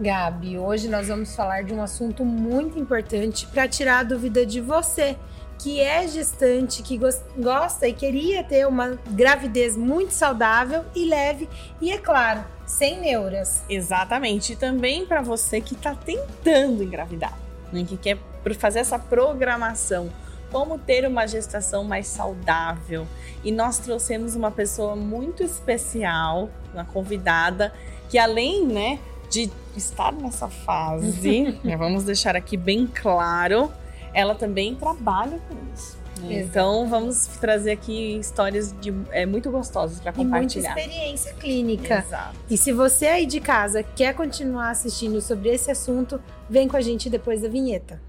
Gabi, hoje nós vamos falar de um assunto muito importante para tirar a dúvida de você que é gestante, que gosta e queria ter uma gravidez muito saudável e leve e, é claro, sem neuras. Exatamente. E também para você que está tentando engravidar, né? que quer fazer essa programação. Como ter uma gestação mais saudável. E nós trouxemos uma pessoa muito especial, uma convidada, que além, né, de estar nessa fase, né, vamos deixar aqui bem claro, ela também trabalha com isso. Né? Então vamos trazer aqui histórias de, é, muito gostosas para compartilhar. E muita experiência clínica. Exato. E se você aí de casa quer continuar assistindo sobre esse assunto, vem com a gente depois da vinheta.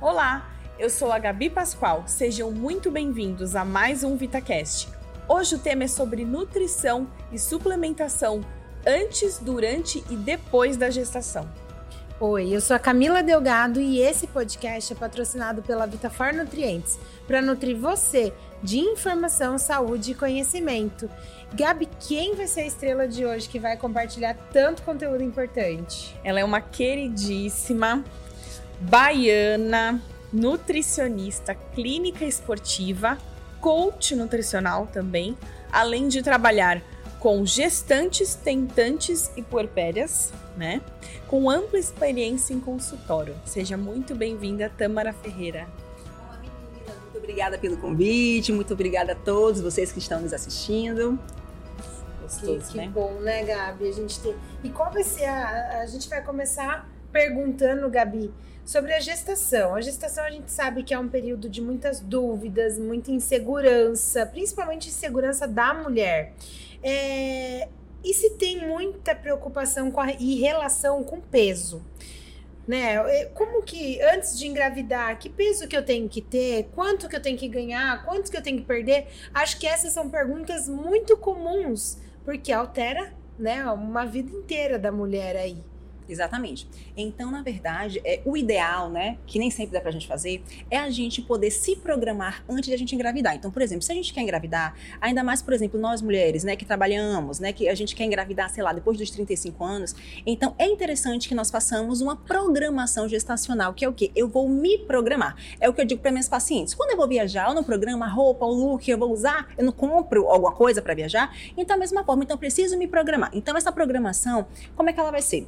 Olá, eu sou a Gabi Pascoal. Sejam muito bem-vindos a mais um VitaCast. Hoje o tema é sobre nutrição e suplementação antes, durante e depois da gestação. Oi, eu sou a Camila Delgado e esse podcast é patrocinado pela Vitafor Nutrientes para nutrir você de informação, saúde e conhecimento. Gabi, quem vai ser a estrela de hoje que vai compartilhar tanto conteúdo importante? Ela é uma queridíssima baiana, nutricionista, clínica esportiva, coach nutricional também, além de trabalhar com gestantes, tentantes e puerpérias, né? Com ampla experiência em consultório. Seja muito bem-vinda, Tamara Ferreira. Olá, menina. Muito obrigada pelo convite, muito obrigada a todos vocês que estão nos assistindo. Gostoso, que, que né? bom, né, Gabi? A gente tem... E qual vai ser a... A gente vai começar perguntando, Gabi, sobre a gestação. A gestação a gente sabe que é um período de muitas dúvidas, muita insegurança, principalmente insegurança da mulher. É, e se tem muita preocupação com a, e relação com peso? Né? É, como que antes de engravidar, que peso que eu tenho que ter, quanto que eu tenho que ganhar, quanto que eu tenho que perder? Acho que essas são perguntas muito comuns, porque altera, né, uma vida inteira da mulher aí. Exatamente. Então, na verdade, é, o ideal, né, que nem sempre dá pra gente fazer, é a gente poder se programar antes de a gente engravidar. Então, por exemplo, se a gente quer engravidar, ainda mais, por exemplo, nós mulheres, né, que trabalhamos, né, que a gente quer engravidar, sei lá, depois dos 35 anos, então é interessante que nós façamos uma programação gestacional, que é o quê? Eu vou me programar. É o que eu digo para minhas pacientes. Quando eu vou viajar, eu não programo a roupa, o look, eu vou usar, eu não compro alguma coisa para viajar. Então, da mesma forma, então preciso me programar. Então, essa programação, como é que ela vai ser?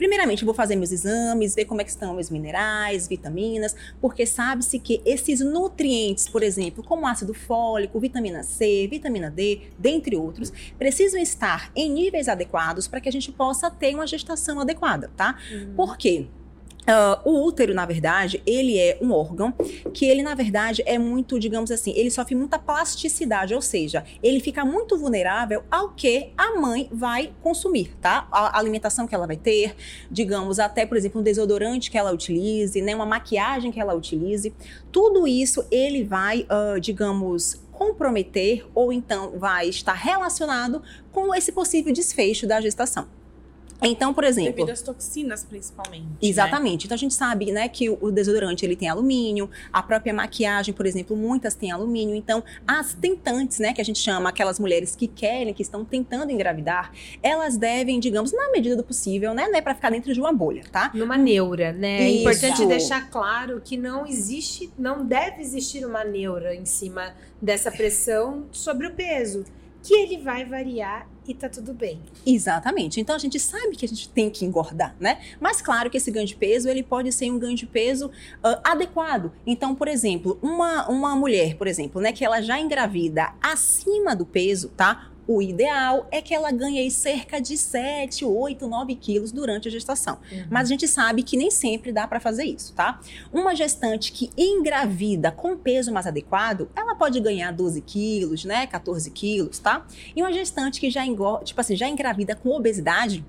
Primeiramente, vou fazer meus exames, ver como é que estão meus minerais, vitaminas, porque sabe-se que esses nutrientes, por exemplo, como ácido fólico, vitamina C, vitamina D, dentre outros, precisam estar em níveis adequados para que a gente possa ter uma gestação adequada, tá? Uhum. Por quê? Uh, o útero, na verdade, ele é um órgão que ele, na verdade, é muito, digamos assim, ele sofre muita plasticidade, ou seja, ele fica muito vulnerável ao que a mãe vai consumir, tá? A alimentação que ela vai ter, digamos, até, por exemplo, um desodorante que ela utilize, né? Uma maquiagem que ela utilize. Tudo isso ele vai, uh, digamos, comprometer ou então vai estar relacionado com esse possível desfecho da gestação. Então, por exemplo. Devido às toxinas, principalmente. Exatamente. Né? Então a gente sabe, né, que o desodorante ele tem alumínio, a própria maquiagem, por exemplo, muitas têm alumínio. Então, as tentantes, né, que a gente chama aquelas mulheres que querem, que estão tentando engravidar, elas devem, digamos, na medida do possível, né, né para ficar dentro de uma bolha, tá? Numa neura, né? É importante deixar claro que não existe, não deve existir uma neura em cima dessa pressão sobre o peso que ele vai variar e tá tudo bem. Exatamente. Então a gente sabe que a gente tem que engordar, né? Mas claro que esse ganho de peso, ele pode ser um ganho de peso uh, adequado. Então, por exemplo, uma, uma mulher, por exemplo, né, que ela já engravida acima do peso, tá? O ideal é que ela ganhe aí cerca de 7, 8, 9 quilos durante a gestação. Uhum. Mas a gente sabe que nem sempre dá para fazer isso, tá? Uma gestante que engravida com peso mais adequado, ela pode ganhar 12 quilos, né? 14 quilos, tá? E uma gestante que já, engorda, tipo assim, já engravida com obesidade,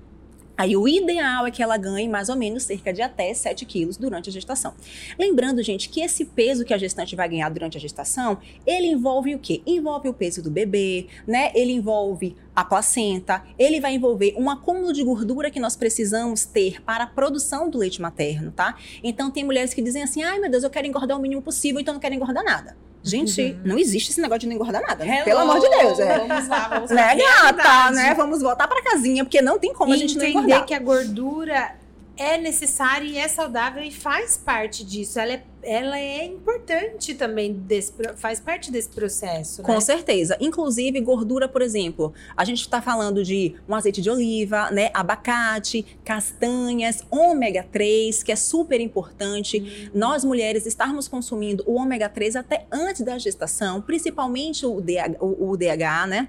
Aí o ideal é que ela ganhe mais ou menos cerca de até 7 quilos durante a gestação. Lembrando, gente, que esse peso que a gestante vai ganhar durante a gestação, ele envolve o quê? Envolve o peso do bebê, né? Ele envolve a placenta, ele vai envolver um acúmulo de gordura que nós precisamos ter para a produção do leite materno, tá? Então tem mulheres que dizem assim: ai meu Deus, eu quero engordar o mínimo possível, então não quero engordar nada. Gente, uhum. não existe esse negócio de não engordar nada, né? Pelo amor de Deus. É. Vamos lá, vamos lá. Né, gata, né? Vamos voltar pra casinha, porque não tem como e a gente não engordar. entender que a gordura é necessária e é saudável e faz parte disso. Ela é, ela é importante também, desse, faz parte desse processo. Com né? certeza. Inclusive, gordura, por exemplo, a gente está falando de um azeite de oliva, né? Abacate, castanhas, ômega 3, que é super importante. Hum. Nós mulheres estarmos consumindo o ômega 3 até antes da gestação, principalmente o DH, o, o DH né?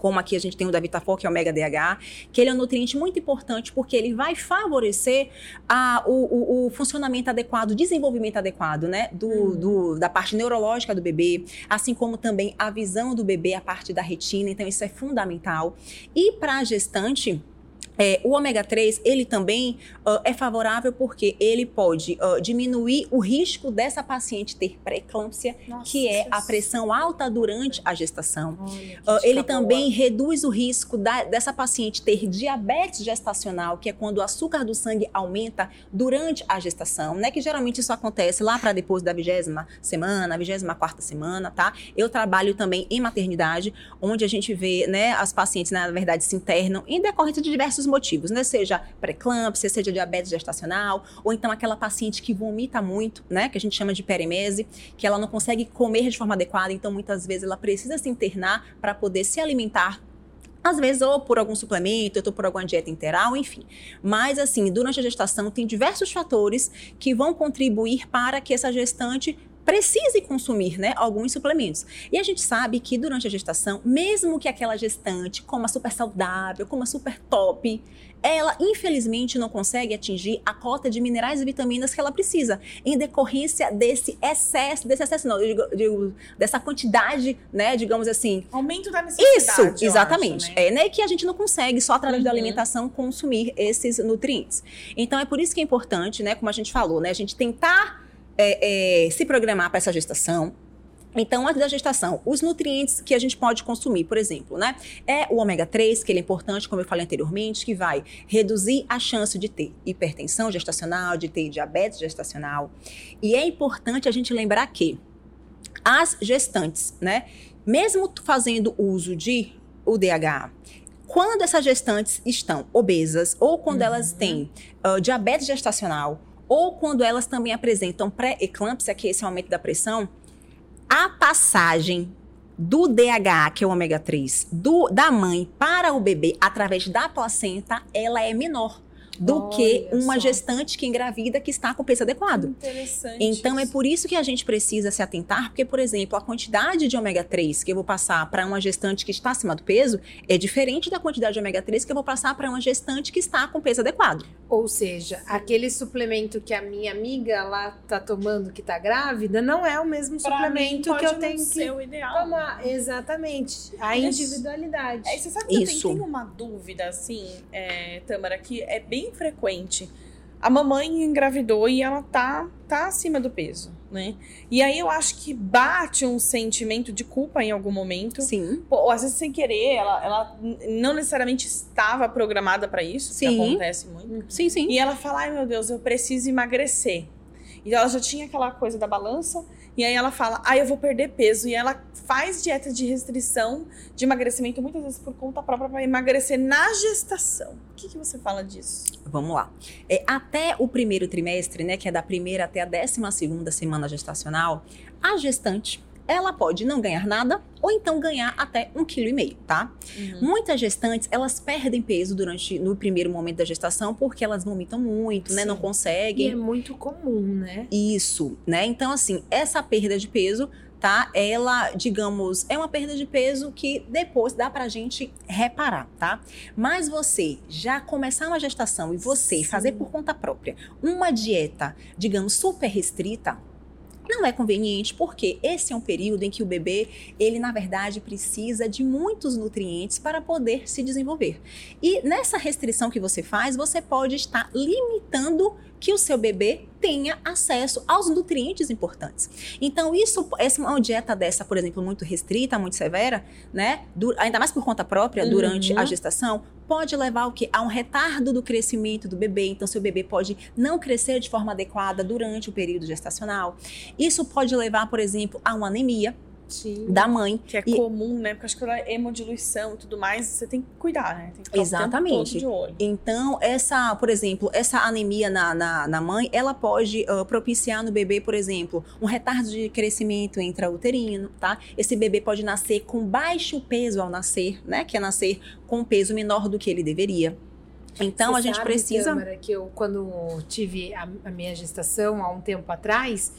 Como aqui a gente tem o da Vitafor, que é o Mega DH, que ele é um nutriente muito importante porque ele vai favorecer a, o, o, o funcionamento adequado, o desenvolvimento adequado, né, do, uhum. do, da parte neurológica do bebê, assim como também a visão do bebê, a parte da retina, então isso é fundamental. E para a gestante, é, o ômega 3, ele também uh, é favorável porque ele pode uh, diminuir o risco dessa paciente ter pré-eclâmpsia, que é a pressão alta durante a gestação. Olha, uh, ele também boa. reduz o risco da, dessa paciente ter diabetes gestacional, que é quando o açúcar do sangue aumenta durante a gestação, né? Que geralmente isso acontece lá para depois da vigésima semana, vigésima quarta semana, tá? Eu trabalho também em maternidade, onde a gente vê, né, as pacientes, na verdade, se internam em decorrência de diversos motivos, né? Seja pré-eclâmpsia, seja diabetes gestacional, ou então aquela paciente que vomita muito, né? Que a gente chama de perimese, que ela não consegue comer de forma adequada, então muitas vezes ela precisa se internar para poder se alimentar às vezes, ou por algum suplemento, ou por alguma dieta interal, enfim. Mas, assim, durante a gestação, tem diversos fatores que vão contribuir para que essa gestante precise consumir né, alguns suplementos. E a gente sabe que durante a gestação, mesmo que aquela gestante coma super saudável, coma super top, ela infelizmente não consegue atingir a cota de minerais e vitaminas que ela precisa, em decorrência desse excesso, desse excesso não, digo, digo, dessa quantidade, né, digamos assim. Aumento da necessidade. Isso, exatamente. Acho, né? É, né, que a gente não consegue só através uhum. da alimentação consumir esses nutrientes. Então é por isso que é importante, né, como a gente falou, né, a gente tentar é, é, se programar para essa gestação. Então, antes da gestação, os nutrientes que a gente pode consumir, por exemplo, né? É o ômega 3, que ele é importante, como eu falei anteriormente, que vai reduzir a chance de ter hipertensão gestacional, de ter diabetes gestacional. E é importante a gente lembrar que as gestantes, né? Mesmo fazendo uso de UDH, quando essas gestantes estão obesas ou quando uhum. elas têm uh, diabetes gestacional ou quando elas também apresentam pré-eclâmpsia, que é esse aumento da pressão, a passagem do DH, que é o ômega 3, do, da mãe para o bebê através da placenta, ela é menor do Olha que uma só. gestante que engravida que está com peso adequado. Interessante. Então é por isso que a gente precisa se atentar, porque, por exemplo, a quantidade de ômega 3 que eu vou passar para uma gestante que está acima do peso é diferente da quantidade de ômega 3 que eu vou passar para uma gestante que está com peso adequado. Ou seja, aquele suplemento que a minha amiga lá tá tomando que tá grávida não é o mesmo pra suplemento que eu tenho que o ideal. tomar. Exatamente. A individualidade. É, você sabe que Isso. eu tenho, uma dúvida assim, é, Tâmara, que é bem frequente. A mamãe engravidou e ela tá, tá acima do peso, né? E aí eu acho que bate um sentimento de culpa em algum momento. Sim. Ou às vezes sem querer, ela, ela não necessariamente estava programada para isso, sim. que acontece muito. Sim, sim. E ela fala: ai meu Deus, eu preciso emagrecer. E ela já tinha aquela coisa da balança, e aí ela fala, ah, eu vou perder peso. E ela faz dieta de restrição, de emagrecimento, muitas vezes por conta própria, para emagrecer na gestação. O que, que você fala disso? Vamos lá. É, até o primeiro trimestre, né, que é da primeira até a décima segunda semana gestacional, a gestante ela pode não ganhar nada ou então ganhar até um quilo e meio, tá? Uhum. Muitas gestantes, elas perdem peso durante no primeiro momento da gestação porque elas vomitam muito, Sim. né? Não conseguem. E é muito comum, né? Isso, né? Então, assim, essa perda de peso tá? Ela, digamos, é uma perda de peso que depois dá pra gente reparar, tá? Mas você já começar uma gestação e você Sim. fazer por conta própria uma dieta, digamos, super restrita, não é conveniente porque esse é um período em que o bebê, ele na verdade precisa de muitos nutrientes para poder se desenvolver. E nessa restrição que você faz, você pode estar limitando que o seu bebê tenha acesso aos nutrientes importantes. Então, isso, essa uma dieta dessa, por exemplo, muito restrita, muito severa, né? Du ainda mais por conta própria, durante uhum. a gestação, pode levar o quê? A um retardo do crescimento do bebê. Então, seu bebê pode não crescer de forma adequada durante o período gestacional. Isso pode levar, por exemplo, a uma anemia. Sim. da mãe. Que é e... comum, né? Porque acho que a hemodiluição e tudo mais, você tem que cuidar, né? Tem que Exatamente. Então, essa, por exemplo, essa anemia na, na, na mãe, ela pode uh, propiciar no bebê, por exemplo, um retardo de crescimento intrauterino, tá? Esse bebê pode nascer com baixo peso ao nascer, né? Que é nascer com peso menor do que ele deveria. Então, Você a gente sabe, precisa. Câmara, que eu, quando tive a, a minha gestação há um tempo atrás,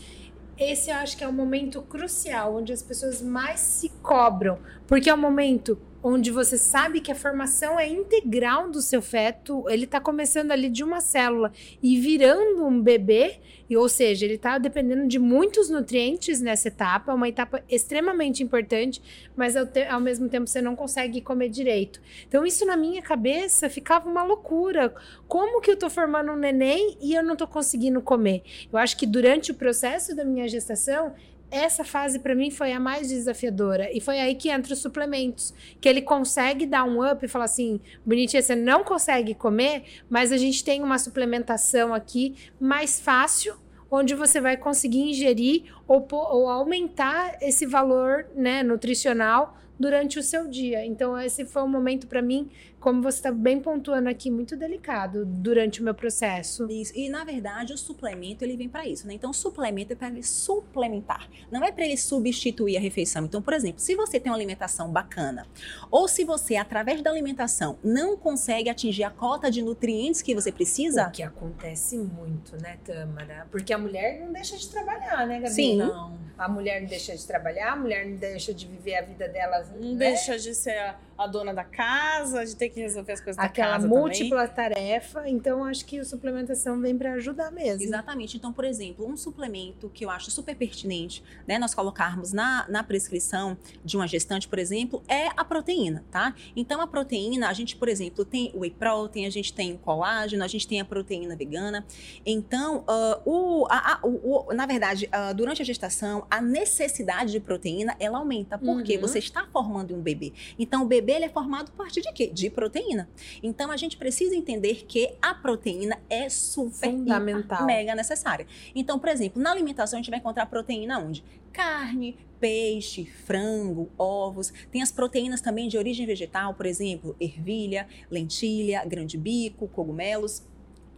esse eu acho que é o momento crucial, onde as pessoas mais se cobram, porque é o momento onde você sabe que a formação é integral do seu feto, ele está começando ali de uma célula e virando um bebê, e, ou seja, ele está dependendo de muitos nutrientes nessa etapa, é uma etapa extremamente importante, mas ao, te, ao, mesmo tempo você não consegue comer direito. Então, isso na minha cabeça ficava uma loucura. Como que eu estou formando um neném e eu não estou conseguindo comer? Eu acho que durante o processo da minha gestação, essa fase para mim foi a mais desafiadora. E foi aí que entra os suplementos. Que ele consegue dar um up e falar assim: bonitinha, você não consegue comer, mas a gente tem uma suplementação aqui mais fácil, onde você vai conseguir ingerir ou, ou aumentar esse valor né, nutricional durante o seu dia. Então, esse foi um momento para mim como você está bem pontuando aqui, muito delicado durante o meu processo. Isso. E na verdade, o suplemento ele vem para isso, né? Então, o suplemento é para ele suplementar, não é para ele substituir a refeição. Então, por exemplo, se você tem uma alimentação bacana, ou se você através da alimentação não consegue atingir a cota de nutrientes que você precisa, o que acontece muito, né, Tâmara? Porque a mulher não deixa de trabalhar, né, Gabi? Sim. Não. A mulher não deixa de trabalhar, a mulher não deixa de viver a vida dela, não né? deixa de ser a, a dona da casa, de ter que resolver as coisas Aquela da casa múltipla também. tarefa, então acho que a suplementação vem para ajudar mesmo. Exatamente. Então, por exemplo, um suplemento que eu acho super pertinente, né, nós colocarmos na, na prescrição de uma gestante, por exemplo, é a proteína, tá? Então, a proteína, a gente, por exemplo, tem o whey protein, a gente tem o colágeno, a gente tem a proteína vegana. Então, uh, o, a, a, o, o, na verdade, uh, durante a gestação, a necessidade de proteína, ela aumenta, porque uhum. você está formando um bebê. Então, o bebê ele é formado a partir de quê? De proteína. Então a gente precisa entender que a proteína é super fundamental, mega necessária. Então, por exemplo, na alimentação a gente vai encontrar proteína onde? Carne, peixe, frango, ovos. Tem as proteínas também de origem vegetal, por exemplo, ervilha, lentilha, grande bico, cogumelos.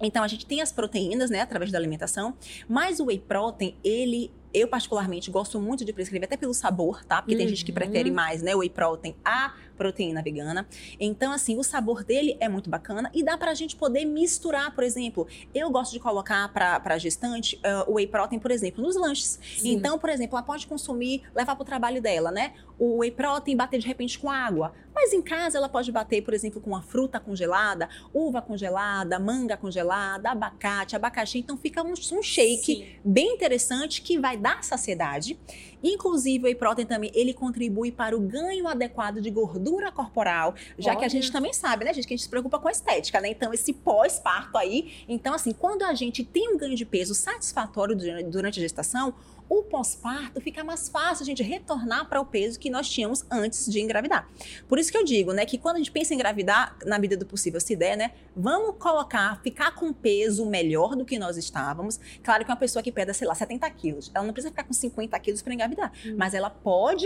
Então a gente tem as proteínas, né, através da alimentação, mas o whey protein, ele eu particularmente gosto muito de prescrever até pelo sabor, tá? Porque uhum. tem gente que prefere uhum. mais, né, o whey protein a proteína vegana. Então, assim, o sabor dele é muito bacana e dá pra gente poder misturar, por exemplo, eu gosto de colocar pra, pra gestante uh, o whey protein, por exemplo, nos lanches. Sim. Então, por exemplo, ela pode consumir, levar pro trabalho dela, né? O whey protein bater de repente com água. Mas em casa ela pode bater, por exemplo, com uma fruta congelada, uva congelada, manga congelada, abacate, abacaxi. Então fica um, um shake Sim. bem interessante que vai dar saciedade. Inclusive, o whey também, ele contribui para o ganho adequado de gordura corporal, já Olha. que a gente também sabe, né, gente, que a gente se preocupa com a estética, né? Então, esse pós-parto aí. Então, assim, quando a gente tem um ganho de peso satisfatório durante a gestação, o pós-parto fica mais fácil a gente retornar para o peso que nós tínhamos antes de engravidar. Por isso que eu digo, né, que quando a gente pensa em engravidar, na medida do possível, se der, né, vamos colocar, ficar com peso melhor do que nós estávamos. Claro que uma pessoa que pesa, sei lá, 70 quilos, ela não precisa ficar com 50 quilos para engravidar, hum. mas ela pode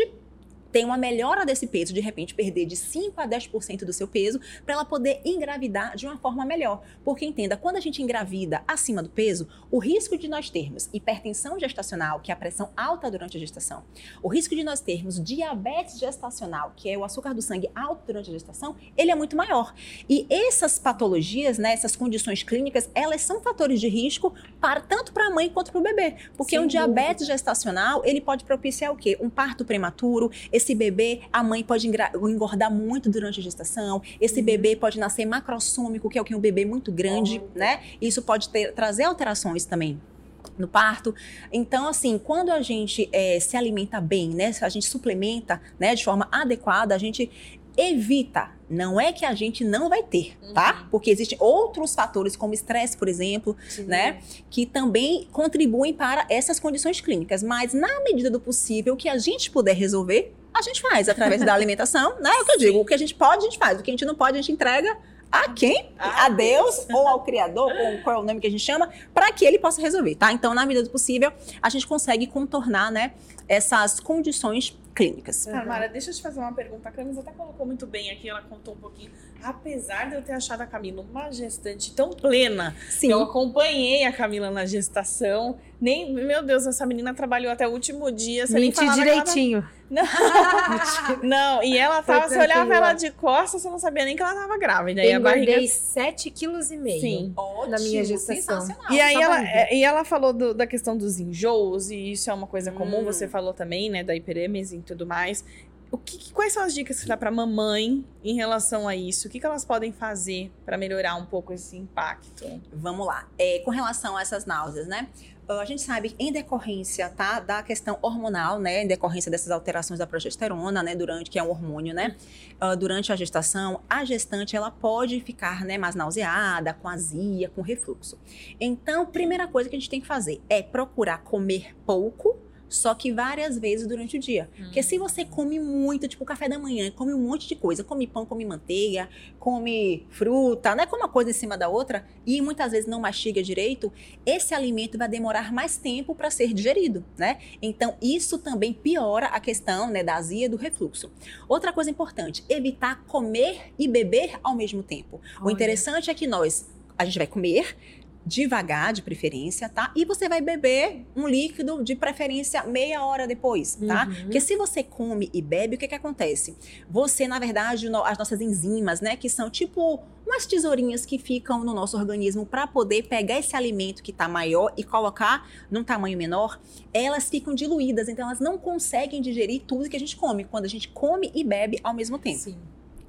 tem uma melhora desse peso, de repente perder de 5 a 10% do seu peso, para ela poder engravidar de uma forma melhor. Porque entenda, quando a gente engravida acima do peso, o risco de nós termos hipertensão gestacional, que é a pressão alta durante a gestação, o risco de nós termos diabetes gestacional, que é o açúcar do sangue alto durante a gestação, ele é muito maior. E essas patologias, né, essas condições clínicas, elas são fatores de risco para tanto para a mãe quanto para o bebê. Porque Sem um diabetes dúvida. gestacional, ele pode propiciar o quê? Um parto prematuro, esse bebê, a mãe pode engordar muito durante a gestação. Esse uhum. bebê pode nascer macrossômico, que é o que um bebê muito grande, oh. né? Isso pode ter, trazer alterações também no parto. Então, assim, quando a gente é, se alimenta bem, né? A gente suplementa, né, de forma adequada, a gente evita. Não é que a gente não vai ter, tá? Uhum. Porque existem outros fatores, como estresse, por exemplo, Sim. né? Que também contribuem para essas condições clínicas. Mas, na medida do possível, que a gente puder resolver, a gente faz através da alimentação, né? É o que eu digo, o que a gente pode, a gente faz. O que a gente não pode, a gente entrega a quem? Ah, a Deus ou ao Criador, ou qual é o nome que a gente chama, para que ele possa resolver, tá? Então, na medida do possível, a gente consegue contornar, né, essas condições clínicas. Uhum. Mara, deixa eu te fazer uma pergunta. A Camila até colocou muito bem aqui, ela contou um pouquinho. Apesar de eu ter achado a Camila uma gestante tão plena, Sim. eu acompanhei a Camila na gestação. Nem, meu Deus, essa menina trabalhou até o último dia. Você Menti direitinho. Não. não, e ela tava, você olhava ela de costas, você não sabia nem que ela tava grávida. Eu engordei barriga... 7,5 kg Sim. na minha gestação. E aí ela, é, e ela falou do, da questão dos enjoos, e isso é uma coisa comum, hum. você falou também, né, da hiperêmese e tudo mais. O que, quais são as dicas que você dá para mamãe em relação a isso? O que, que elas podem fazer para melhorar um pouco esse impacto? Vamos lá. É, com relação a essas náuseas, né? a gente sabe em decorrência, tá, da questão hormonal, né, em decorrência dessas alterações da progesterona, né, durante que é um hormônio, né, uh, durante a gestação, a gestante ela pode ficar, né, mais nauseada, com azia, com refluxo. Então, primeira coisa que a gente tem que fazer é procurar comer pouco só que várias vezes durante o dia. Hum. Porque se você come muito, tipo café da manhã, come um monte de coisa, come pão, come manteiga, come fruta, não é como uma coisa em cima da outra, e muitas vezes não mastiga direito, esse alimento vai demorar mais tempo para ser digerido, né? Então, isso também piora a questão né, da azia e do refluxo. Outra coisa importante, evitar comer e beber ao mesmo tempo. Olha. O interessante é que nós a gente vai comer, devagar, de preferência, tá? E você vai beber um líquido de preferência meia hora depois, tá? Uhum. Porque se você come e bebe, o que que acontece? Você, na verdade, no, as nossas enzimas, né, que são tipo umas tesourinhas que ficam no nosso organismo para poder pegar esse alimento que está maior e colocar num tamanho menor, elas ficam diluídas, então elas não conseguem digerir tudo que a gente come quando a gente come e bebe ao mesmo tempo. Sim.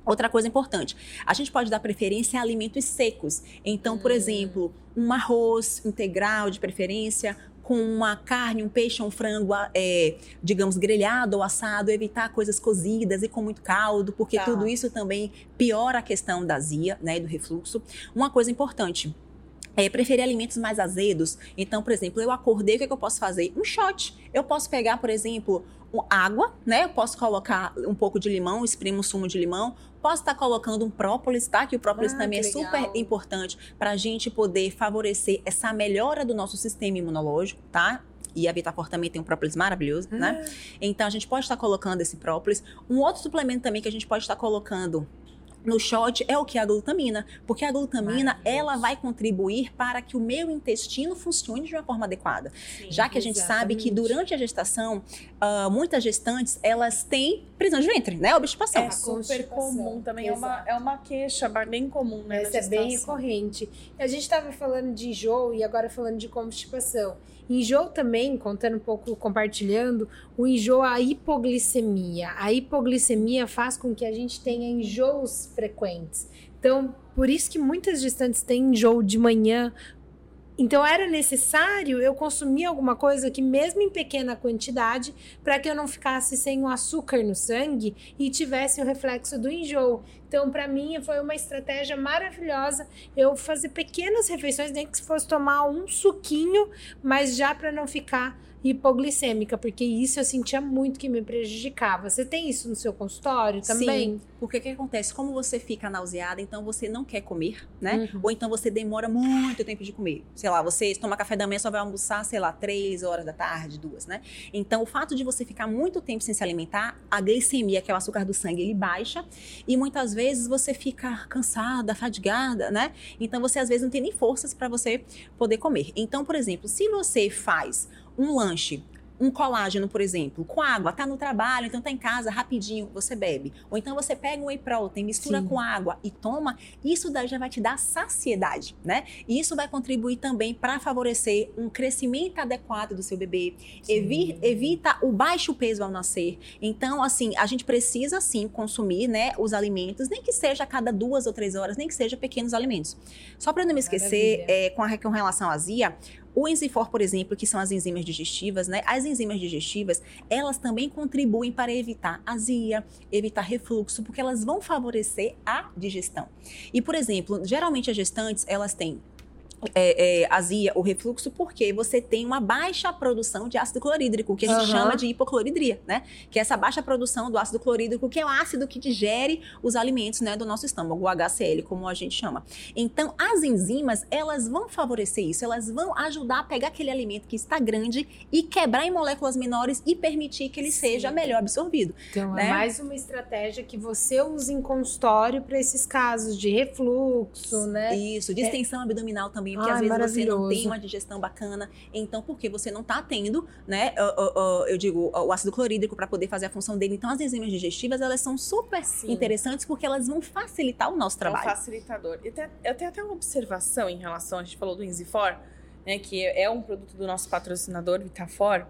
Outra coisa importante, a gente pode dar preferência a alimentos secos. Então, por hum. exemplo, um arroz integral de preferência, com uma carne, um peixe, um frango, é, digamos, grelhado ou assado, evitar coisas cozidas e com muito caldo, porque tá. tudo isso também piora a questão da azia, né, do refluxo. Uma coisa importante, é, preferir alimentos mais azedos. Então, por exemplo, eu acordei, o que, é que eu posso fazer? Um shot. Eu posso pegar, por exemplo, água, né? Eu posso colocar um pouco de limão, espremo um sumo de limão. Posso estar colocando um própolis, tá? Que o própolis ah, também é legal. super importante para a gente poder favorecer essa melhora do nosso sistema imunológico, tá? E a Vitapor também tem um própolis maravilhoso, né? Ah. Então a gente pode estar colocando esse própolis. Um outro suplemento também que a gente pode estar colocando no shot é o que a glutamina, porque a glutamina ela vai contribuir para que o meu intestino funcione de uma forma adequada. Sim, Já que a gente exatamente. sabe que durante a gestação, uh, muitas gestantes elas têm prisão de ventre, né? Obstipação. É super comum também, é uma, é uma queixa bem comum, né? Essa é bem recorrente. A gente estava falando de enjoo e agora falando de constipação. Enjoo também, contando um pouco, compartilhando, o enjoo, a hipoglicemia. A hipoglicemia faz com que a gente tenha enjoos frequentes. Então, por isso que muitas gestantes têm enjoo de manhã, então era necessário eu consumir alguma coisa que, mesmo em pequena quantidade, para que eu não ficasse sem o açúcar no sangue e tivesse o reflexo do enjoo. Então, para mim, foi uma estratégia maravilhosa eu fazer pequenas refeições, nem que fosse tomar um suquinho, mas já para não ficar hipoglicêmica, porque isso eu sentia muito que me prejudicava. Você tem isso no seu consultório também? Sim, porque o que acontece? Como você fica nauseada, então você não quer comer, né? Uhum. Ou então você demora muito tempo de comer. Sei lá, você toma café da manhã, só vai almoçar, sei lá, três horas da tarde, duas, né? Então, o fato de você ficar muito tempo sem se alimentar, a glicemia, que é o açúcar do sangue, ele baixa e muitas vezes você fica cansada, fadigada, né? Então, você às vezes não tem nem forças para você poder comer. Então, por exemplo, se você faz um lanche um colágeno, por exemplo, com água, tá no trabalho, então tá em casa, rapidinho, você bebe. Ou então você pega um whey protein, mistura Sim. com água e toma, isso daí já vai te dar saciedade, né? E isso vai contribuir também para favorecer um crescimento adequado do seu bebê, Evi evita o baixo peso ao nascer. Então, assim, a gente precisa sim consumir, né, os alimentos, nem que seja a cada duas ou três horas, nem que seja pequenos alimentos. Só para não me esquecer, é, com, a, com relação à azia, o enzifor, por exemplo, que são as enzimas digestivas, né? As enzimas digestivas, elas também contribuem para evitar azia, evitar refluxo, porque elas vão favorecer a digestão. E, por exemplo, geralmente as gestantes, elas têm é, é, azia ou refluxo porque você tem uma baixa produção de ácido clorídrico, que a gente uhum. chama de hipocloridria, né? Que é essa baixa produção do ácido clorídrico, que é o ácido que digere os alimentos né, do nosso estômago, o HCl, como a gente chama. Então, as enzimas, elas vão favorecer isso, elas vão ajudar a pegar aquele alimento que está grande e quebrar em moléculas menores e permitir que ele Sim. seja melhor absorvido. Então, é né? é mais uma estratégia que você usa em consultório para esses casos de refluxo, né? Isso, de extensão é. abdominal também também, porque Ai, às vezes você não tem uma digestão bacana, então porque você não está tendo, né, uh, uh, uh, eu digo, o ácido clorídrico para poder fazer a função dele. Então as enzimas digestivas, elas são super Sim. interessantes porque elas vão facilitar o nosso trabalho. É um facilitador. Eu tenho, eu tenho até uma observação em relação, a gente falou do Enzifor, né, que é um produto do nosso patrocinador, Vitafor,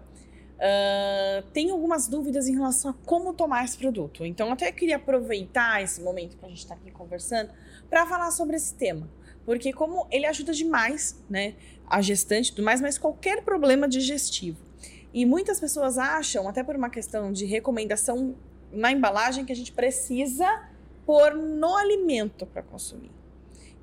Uh, tem algumas dúvidas em relação a como tomar esse produto. Então, até queria aproveitar esse momento para a gente estar tá aqui conversando para falar sobre esse tema. Porque como ele ajuda demais, né, a gestante e tudo mais, mas qualquer problema digestivo. E muitas pessoas acham, até por uma questão de recomendação na embalagem, que a gente precisa pôr no alimento para consumir.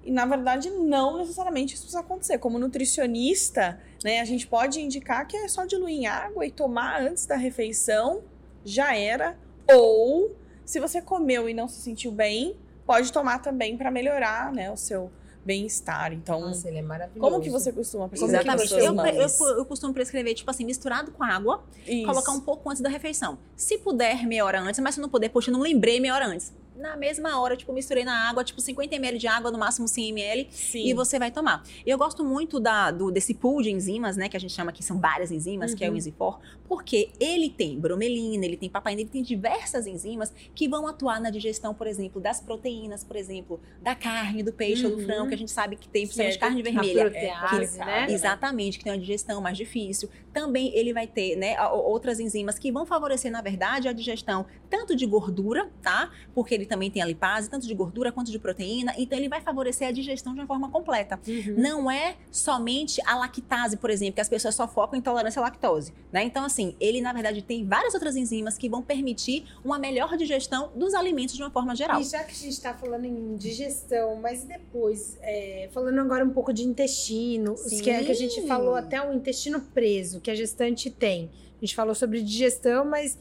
E na verdade, não necessariamente isso precisa acontecer. Como nutricionista, né, a gente pode indicar que é só diluir em água e tomar antes da refeição, já era. Ou, se você comeu e não se sentiu bem, pode tomar também para melhorar né, o seu bem-estar. Então, Nossa, ele é maravilhoso. Como que você costuma prescrever? Exatamente. Eu, eu, eu, costumo prescrever, tipo assim, misturado com água, Isso. colocar um pouco antes da refeição. Se puder, meia hora antes, mas se não puder, poxa, não lembrei meia hora antes na mesma hora, tipo, misturei na água, tipo, 50 ml de água, no máximo 100 ml, Sim. e você vai tomar. Eu gosto muito da, do, desse pool de enzimas, né, que a gente chama que são várias enzimas, uhum. que é o uhum. Enzifor, porque ele tem bromelina, ele tem papaina, ele tem diversas enzimas que vão atuar na digestão, por exemplo, das proteínas, por exemplo, da carne, do peixe uhum. ou do frango, que a uhum. gente sabe que tem, principalmente é, carne vermelha. que, né? Exatamente, que tem uma digestão mais difícil. Também ele vai ter, né, outras enzimas que vão favorecer, na verdade, a digestão tanto de gordura, tá? Porque ele também tem a lipase, tanto de gordura quanto de proteína, então ele vai favorecer a digestão de uma forma completa. Uhum. Não é somente a lactase, por exemplo, que as pessoas só focam em intolerância à lactose, né? Então, assim, ele na verdade tem várias outras enzimas que vão permitir uma melhor digestão dos alimentos de uma forma geral. E já que a gente está falando em digestão, mas depois, é, falando agora um pouco de intestino, que, é, que a gente falou até o intestino preso que a gestante tem. A gente falou sobre digestão, mas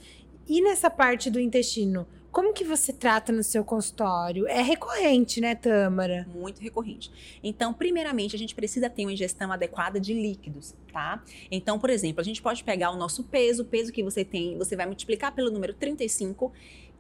e nessa parte do intestino? Como que você trata no seu consultório? É recorrente, né, Tâmara? Muito recorrente. Então, primeiramente, a gente precisa ter uma ingestão adequada de líquidos, tá? Então, por exemplo, a gente pode pegar o nosso peso, o peso que você tem, você vai multiplicar pelo número 35,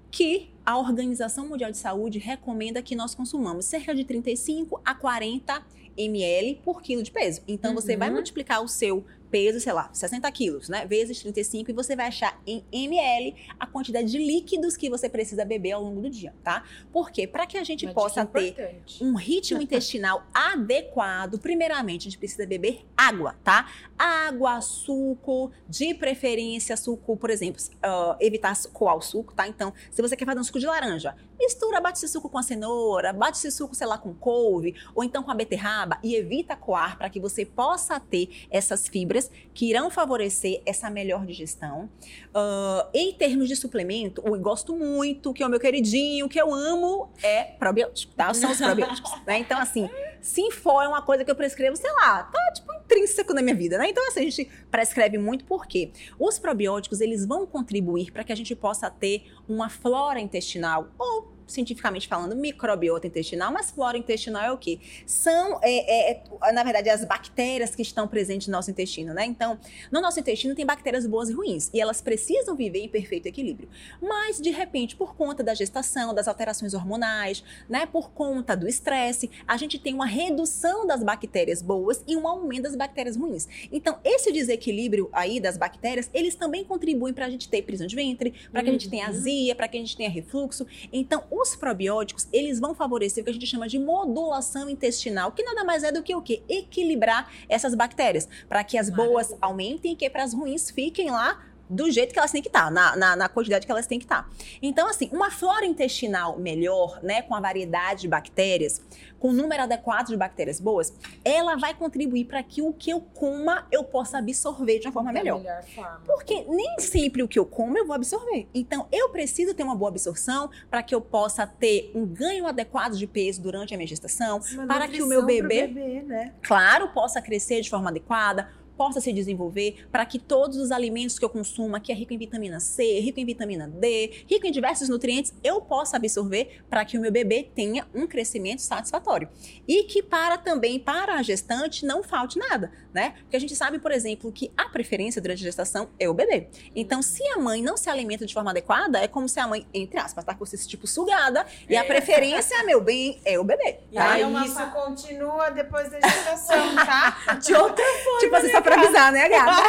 que a Organização Mundial de Saúde recomenda que nós consumamos cerca de 35 a 40 ml por quilo de peso. Então, uhum. você vai uhum. multiplicar o seu peso, sei lá, 60 quilos, né? Vezes 35, e você vai achar em ml a quantidade de líquidos que você precisa beber ao longo do dia, tá? Porque para que a gente Uma possa ter um ritmo intestinal adequado, primeiramente a gente precisa beber água, tá? Água, suco, de preferência suco, por exemplo, uh, evitar coar o suco, tá? Então, se você quer fazer um suco de laranja, mistura, bate esse suco com a cenoura, bate esse suco, sei lá, com couve, ou então com a beterraba e evita coar para que você possa ter essas fibras que irão favorecer essa melhor digestão. Uh, em termos de suplemento, eu gosto muito, que é o meu queridinho, que eu amo, é probiótico, tá? São os probióticos, né? Então, assim, Sinfor é uma coisa que eu prescrevo, sei lá, tá, tipo, intrínseco na minha vida, né? Então, assim, a gente prescreve muito porque os probióticos, eles vão contribuir para que a gente possa ter uma flora intestinal ou cientificamente falando, microbiota intestinal, mas flora intestinal é o quê? São, é, é, é, na verdade, as bactérias que estão presentes no nosso intestino, né? Então, no nosso intestino tem bactérias boas e ruins, e elas precisam viver em perfeito equilíbrio. Mas, de repente, por conta da gestação, das alterações hormonais, né, por conta do estresse, a gente tem uma redução das bactérias boas e um aumento das bactérias ruins. Então, esse desequilíbrio aí das bactérias, eles também contribuem para a gente ter prisão de ventre, para que a gente tenha uhum. azia, para que a gente tenha refluxo. Então, os probióticos, eles vão favorecer o que a gente chama de modulação intestinal, que nada mais é do que o quê? Equilibrar essas bactérias, para que as boas aumentem e que para as ruins fiquem lá do jeito que elas têm que estar, tá, na, na, na, quantidade que elas têm que estar. Tá. Então, assim, uma flora intestinal melhor, né, com a variedade de bactérias, com o número adequado de bactérias boas, ela vai contribuir para que o que eu coma eu possa absorver de uma forma da melhor. melhor forma. Porque nem sempre o que eu como eu vou absorver. Então, eu preciso ter uma boa absorção para que eu possa ter um ganho adequado de peso durante a minha gestação, para que o meu bebê, bebê né? claro, possa crescer de forma adequada possa se desenvolver, para que todos os alimentos que eu consuma, que é rico em vitamina C, rico em vitamina D, rico em diversos nutrientes, eu possa absorver para que o meu bebê tenha um crescimento satisfatório. E que para também para a gestante não falte nada, né? Porque a gente sabe, por exemplo, que a preferência durante a gestação é o bebê. Então, se a mãe não se alimenta de forma adequada, é como se a mãe, entre aspas, está com esse tipo sugada e a é. preferência, meu bem, é o bebê. Tá? E aí, isso continua depois da gestação, tá? De outra forma. Tipo né, pra avisar, né, gata?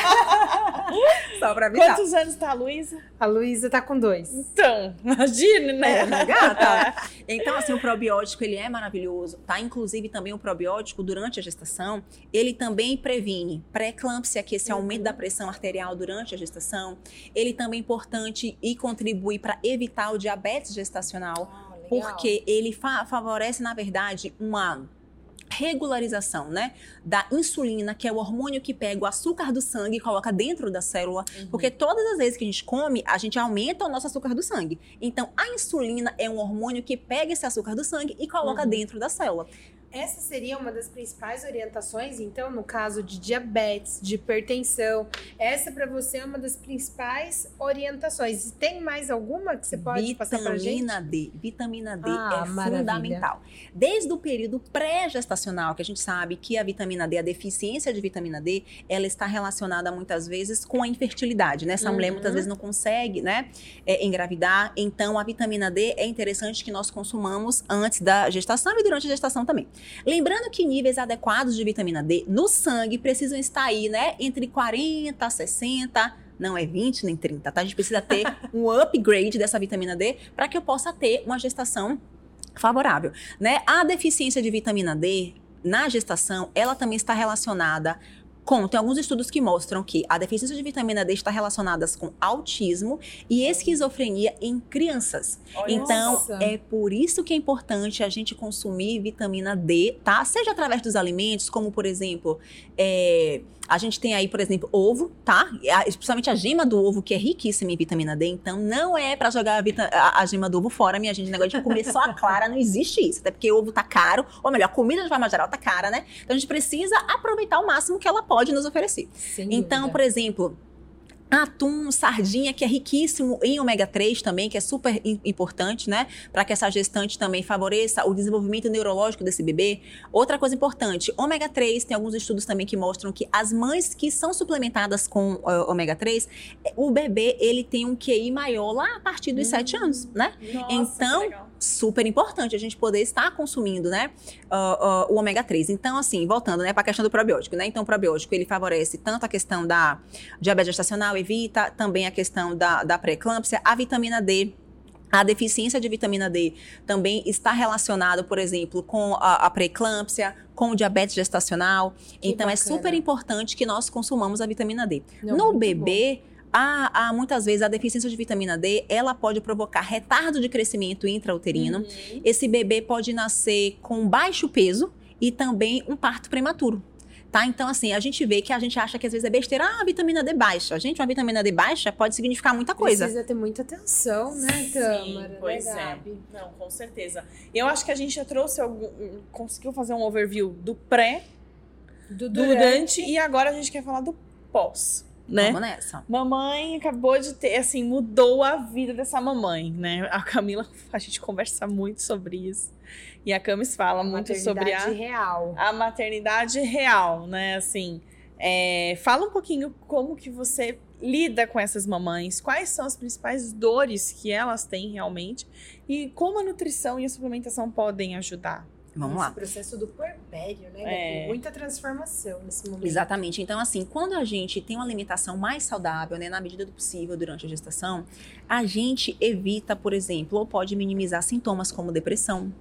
Só pra avisar. Quantos anos tá a Luísa? A Luísa tá com dois. Então, imagine, né? É, né, gata? Então, assim, o probiótico, ele é maravilhoso, tá? Inclusive, também o probiótico, durante a gestação, ele também previne pré-eclâmpsia, que é esse aumento da pressão arterial durante a gestação. Ele também é importante e contribui para evitar o diabetes gestacional, ah, porque ele fa favorece, na verdade, uma regularização, né, da insulina, que é o hormônio que pega o açúcar do sangue e coloca dentro da célula, uhum. porque todas as vezes que a gente come, a gente aumenta o nosso açúcar do sangue. Então, a insulina é um hormônio que pega esse açúcar do sangue e coloca uhum. dentro da célula. Essa seria uma das principais orientações, então, no caso de diabetes, de hipertensão. Essa para você é uma das principais orientações. Tem mais alguma que você pode vitamina passar para gente? Vitamina D. Vitamina D ah, é maravilha. fundamental. Desde o período pré-gestacional, que a gente sabe que a vitamina D, a deficiência de vitamina D, ela está relacionada muitas vezes com a infertilidade, né? Essa uhum. mulher muitas vezes não consegue, né, é, engravidar. Então, a vitamina D é interessante que nós consumamos antes da gestação e durante a gestação também. Lembrando que níveis adequados de vitamina D no sangue precisam estar aí, né, entre 40 a 60, não é 20 nem 30, tá? A gente precisa ter um upgrade dessa vitamina D para que eu possa ter uma gestação favorável, né? A deficiência de vitamina D na gestação, ela também está relacionada com, tem alguns estudos que mostram que a deficiência de vitamina D está relacionada com autismo e esquizofrenia em crianças. Olha então, nossa. é por isso que é importante a gente consumir vitamina D, tá? Seja através dos alimentos, como por exemplo, é, a gente tem aí, por exemplo, ovo, tá? Especialmente a gema do ovo, que é riquíssima em vitamina D. Então, não é para jogar a, a, a, gema do ovo fora, minha gente. O negócio de comer só a clara, não existe isso. Até porque o ovo tá caro, ou melhor, a comida de forma geral tá cara, né? Então, a gente precisa aproveitar o máximo que ela pode nos oferecer. Sem então, dúvida. por exemplo, Atum, sardinha, que é riquíssimo em ômega 3 também, que é super importante, né? Para que essa gestante também favoreça o desenvolvimento neurológico desse bebê. Outra coisa importante, ômega 3, tem alguns estudos também que mostram que as mães que são suplementadas com uh, ômega 3, o bebê, ele tem um QI maior lá a partir dos hum. 7 anos, né? Nossa, então, super importante a gente poder estar consumindo, né, uh, uh, o ômega 3. Então, assim, voltando, né, para a questão do probiótico, né? Então, o probiótico, ele favorece tanto a questão da diabetes gestacional, evita também a questão da, da pré-eclâmpsia, a vitamina D, a deficiência de vitamina D também está relacionada, por exemplo, com a, a pré-eclâmpsia, com o diabetes gestacional. Que então, bacana. é super importante que nós consumamos a vitamina D. Não, no bebê, bom há, há, muitas vezes a deficiência de vitamina D, ela pode provocar retardo de crescimento intrauterino. Uhum. Esse bebê pode nascer com baixo peso e também um parto prematuro. Tá? Então, assim, a gente vê que a gente acha que às vezes é besteira, ah, vitamina D baixa. Gente, uma vitamina D baixa pode significar muita coisa. Precisa ter muita atenção, né, Tâmara? Sim, né, pois é. Não, com certeza. Eu acho que a gente já trouxe algum. conseguiu fazer um overview do pré, do durante, durante e agora a gente quer falar do pós né? Vamos nessa. Mamãe acabou de ter, assim, mudou a vida dessa mamãe, né? A Camila, a gente conversa muito sobre isso. E a Camis fala a muito sobre a real. A maternidade real, né? Assim, é, fala um pouquinho como que você lida com essas mamães, quais são as principais dores que elas têm realmente e como a nutrição e a suplementação podem ajudar. Vamos lá. processo do puerpério, né? É. Muita transformação nesse momento. Exatamente. Então, assim, quando a gente tem uma alimentação mais saudável, né, na medida do possível durante a gestação, a gente evita, por exemplo, ou pode minimizar sintomas como depressão,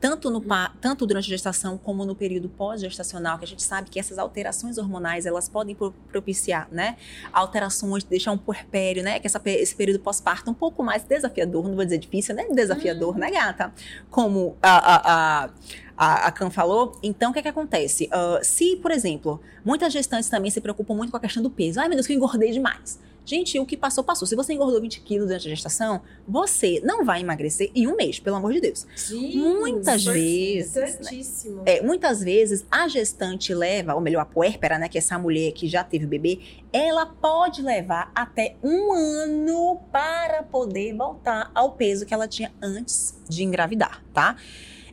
tanto, no, tanto durante a gestação como no período pós-gestacional, que a gente sabe que essas alterações hormonais, elas podem propiciar, né, alterações, deixar um puerpério, né, que essa, esse período pós-parto um pouco mais desafiador, não vou dizer difícil, né, desafiador, né, gata? Como a, a, a a, a Cam falou. Então, o que, é que acontece? Uh, se, por exemplo, muitas gestantes também se preocupam muito com a questão do peso. Ai, meu Deus, que eu engordei demais. Gente, o que passou, passou. Se você engordou 20 quilos durante a gestação, você não vai emagrecer em um mês, pelo amor de Deus. Sim, muitas vezes. Né, é, muitas vezes a gestante leva, ou melhor, a puérpera, né? Que é essa mulher que já teve bebê, ela pode levar até um ano para poder voltar ao peso que ela tinha antes de engravidar, tá?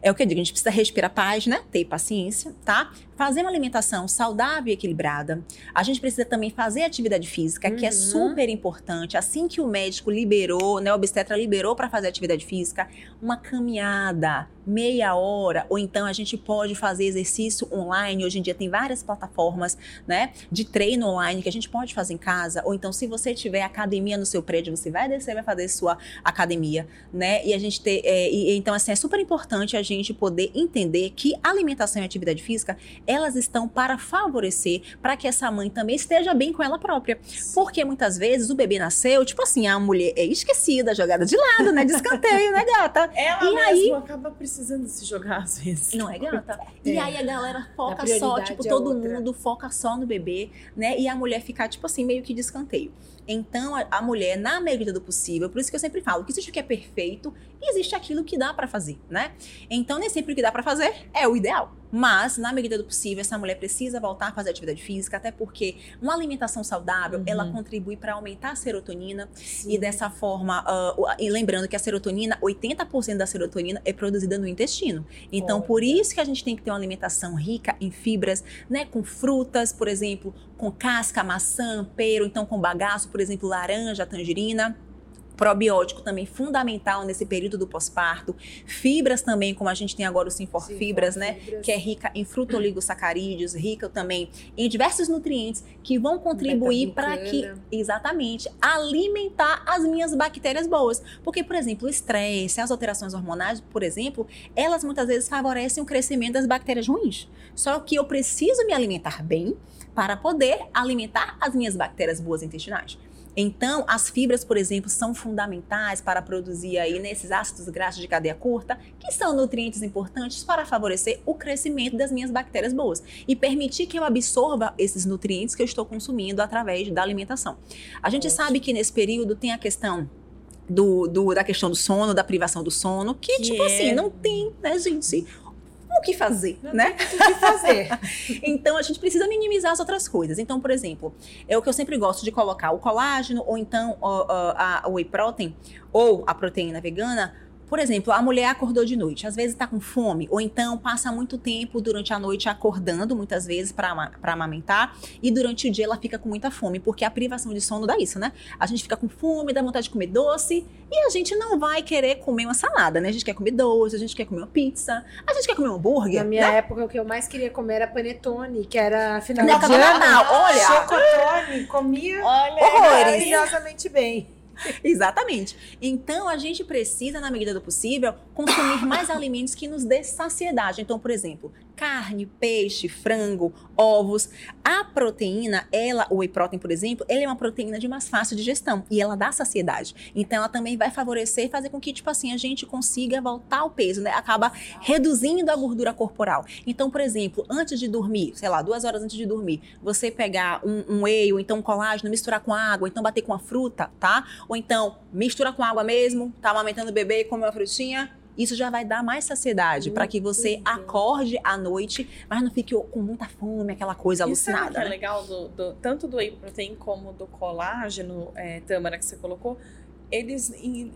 É o que eu digo, a gente precisa respirar paz, né? Ter paciência, tá? Fazer uma alimentação saudável e equilibrada. A gente precisa também fazer atividade física, uhum. que é uhum. super importante. Assim que o médico liberou, né, o obstetra liberou para fazer atividade física, uma caminhada, meia hora, ou então a gente pode fazer exercício online. Hoje em dia tem várias plataformas, né, de treino online que a gente pode fazer em casa, ou então se você tiver academia no seu prédio, você vai descer, vai fazer sua academia, né? E a gente ter, é, e, então assim é super importante a gente poder entender que alimentação e atividade física elas estão para favorecer para que essa mãe também esteja bem com ela própria, porque muitas vezes o bebê nasceu tipo assim a mulher é esquecida, jogada de lado, né, de escanteio, né, gata? Ela e aí acaba precisando precisando se jogar às vezes. Não é, gata? É. E aí a galera foca a só, tipo, é todo outra. mundo foca só no bebê, né? E a mulher ficar, tipo assim, meio que de escanteio. Então, a, a, mulher, na medida do possível, por isso que eu sempre falo que existe o que é perfeito e existe aquilo que dá para fazer, né? Então, nem sempre o que dá para fazer é o ideal. Mas, na medida do possível, essa mulher precisa voltar a fazer atividade física, até porque uma alimentação saudável, uhum. ela contribui para aumentar a serotonina Sim. e dessa forma, uh, e lembrando que a serotonina, 80% da serotonina é produzida no intestino. Então, por isso que a gente tem que ter uma alimentação rica em fibras, né, com frutas, por exemplo, com casca, maçã, pera, então com bagaço, por exemplo, laranja, tangerina probiótico também fundamental nesse período do pós-parto, fibras também, como a gente tem agora o Sinfor Sim, Fibras, né, fibras. que é rica em frutoligosacarídeos, rica também em diversos nutrientes que vão contribuir para que exatamente alimentar as minhas bactérias boas. Porque, por exemplo, o estresse, as alterações hormonais, por exemplo, elas muitas vezes favorecem o crescimento das bactérias ruins. Só que eu preciso me alimentar bem para poder alimentar as minhas bactérias boas intestinais. Então, as fibras, por exemplo, são fundamentais para produzir aí nesses ácidos graxos de cadeia curta, que são nutrientes importantes para favorecer o crescimento das minhas bactérias boas e permitir que eu absorva esses nutrientes que eu estou consumindo através da alimentação. A gente Ótimo. sabe que nesse período tem a questão do, do, da questão do sono, da privação do sono, que, que tipo é... assim, não tem, né, gente? O que fazer, não né? o que fazer. então a gente precisa minimizar as outras coisas. Então, por exemplo, é o que eu sempre gosto de colocar o colágeno ou então a, a whey protein ou a proteína vegana por exemplo, a mulher acordou de noite, às vezes está com fome, ou então passa muito tempo durante a noite acordando, muitas vezes, para amamentar, e durante o dia ela fica com muita fome, porque a privação de sono dá isso, né? A gente fica com fome, dá vontade de comer doce, e a gente não vai querer comer uma salada, né? A gente quer comer doce, a gente quer comer uma pizza, a gente quer comer um hambúrguer. Na minha né? época, o que eu mais queria comer era panetone, que era final não, de ano. Olha! Chocotone, comia Olha, horrores. maravilhosamente bem. Exatamente. Então, a gente precisa, na medida do possível, consumir mais alimentos que nos dê saciedade. Então, por exemplo, carne, peixe, frango, ovos. A proteína, ela, o whey protein, por exemplo, ela é uma proteína de mais fácil digestão e ela dá saciedade. Então, ela também vai favorecer fazer com que, tipo assim, a gente consiga voltar ao peso, né? Acaba reduzindo a gordura corporal. Então, por exemplo, antes de dormir, sei lá, duas horas antes de dormir, você pegar um, um whey ou então um colágeno, misturar com água, então bater com a fruta, tá? Ou então, mistura com água mesmo, tá amamentando o bebê e come uma frutinha, isso já vai dar mais saciedade para que você acorde à noite, mas não fique com muita fome, aquela coisa alucinada. Isso é né? legal, do, do, tanto do whey protein como do colágeno, é, Tâmara, que você colocou, eles,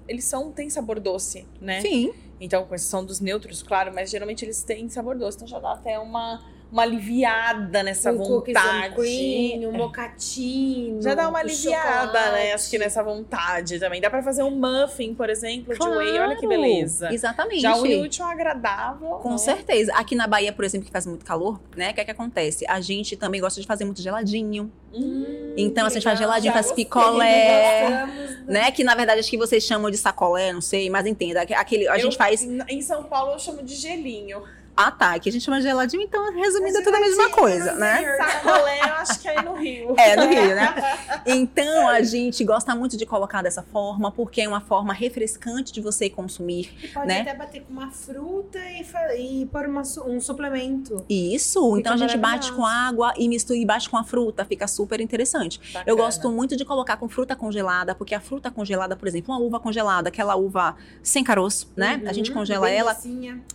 eles são, têm sabor doce, né? Sim. Então, com exceção dos neutros, claro, mas geralmente eles têm sabor doce, então já dá até uma uma aliviada nessa um vontade. Cream, um mocatino. Já dá uma aliviada, né? Acho que nessa vontade também. Dá pra fazer um muffin, por exemplo, claro, de whey. Olha que beleza. Exatamente. Já une útil ao agradável. Com né? certeza. Aqui na Bahia, por exemplo, que faz muito calor, né? O que é que acontece? A gente também gosta de fazer muito geladinho. Hum, então, a gente faz geladinho, faz picolé. Né? Que na verdade acho que vocês chamam de sacolé, não sei, mas entenda. Aquele, a eu, gente faz. Em São Paulo eu chamo de gelinho. Ah, tá. Que a gente chama de geladinho, então, resumindo, é tudo a mesma coisa, né? Sacolé, eu acho que é no Rio. É, no Rio, né? Então, a gente gosta muito de colocar dessa forma, porque é uma forma refrescante de você consumir. E pode né? até bater com uma fruta e, e pôr uma, um suplemento. Isso. Fica então, a gente bate com água e mistura e bate com a fruta. Fica super interessante. Bacana. Eu gosto muito de colocar com fruta congelada, porque a fruta congelada, por exemplo, uma uva congelada, aquela uva sem caroço, né? Uhum, a gente uhum. congela ela.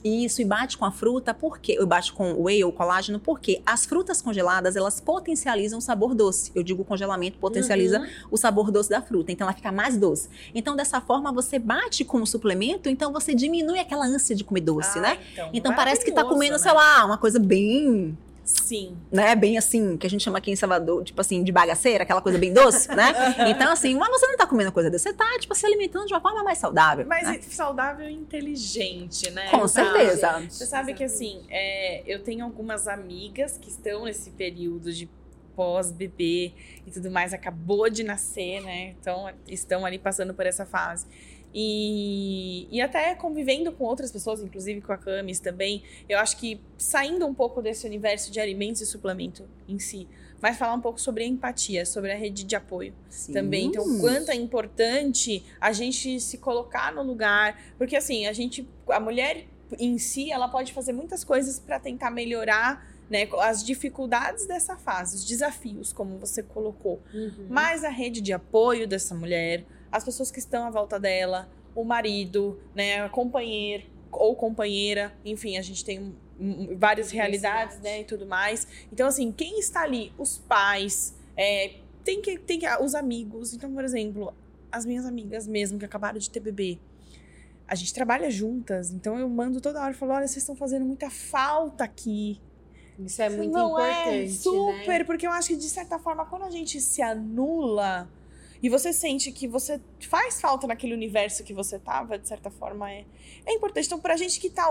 Isso, e bate com a fruta fruta, porque eu baixo com whey ou colágeno, porque as frutas congeladas, elas potencializam o sabor doce. Eu digo congelamento potencializa uhum. o sabor doce da fruta, então ela fica mais doce. Então dessa forma você bate com o suplemento, então você diminui aquela ânsia de comer doce, ah, né? Então, então parece que tá comendo, né? sei lá, uma coisa bem Sim. Né? Bem assim, que a gente chama aqui em Salvador, tipo assim, de bagaceira, aquela coisa bem doce, né? Então, assim, mas você não tá comendo coisa desse, você tá, tipo, se alimentando de uma forma mais saudável. Mas né? saudável e inteligente, né? Com certeza. Você sabe que, assim, é, eu tenho algumas amigas que estão nesse período de pós-bebê e tudo mais, acabou de nascer, né? Então, estão ali passando por essa fase. E, e até convivendo com outras pessoas, inclusive com a Camis também, eu acho que saindo um pouco desse universo de alimentos e suplemento em si, mas falar um pouco sobre a empatia, sobre a rede de apoio Sim. também. Então, o quanto é importante a gente se colocar no lugar, porque assim, a gente, a mulher em si, ela pode fazer muitas coisas para tentar melhorar né, as dificuldades dessa fase, os desafios, como você colocou. Uhum. Mas a rede de apoio dessa mulher, as pessoas que estão à volta dela, o marido, né, a companheiro ou companheira, enfim, a gente tem várias realidades, né, e tudo mais. Então, assim, quem está ali? Os pais, é, tem que, tem que, os amigos. Então, por exemplo, as minhas amigas mesmo que acabaram de ter bebê, a gente trabalha juntas, então eu mando toda hora e falo, olha, vocês estão fazendo muita falta aqui. Isso é muito Não é importante, é super, né? porque eu acho que de certa forma quando a gente se anula, e você sente que você faz falta naquele universo que você tava, de certa forma, é, é importante. Então, pra gente que tá,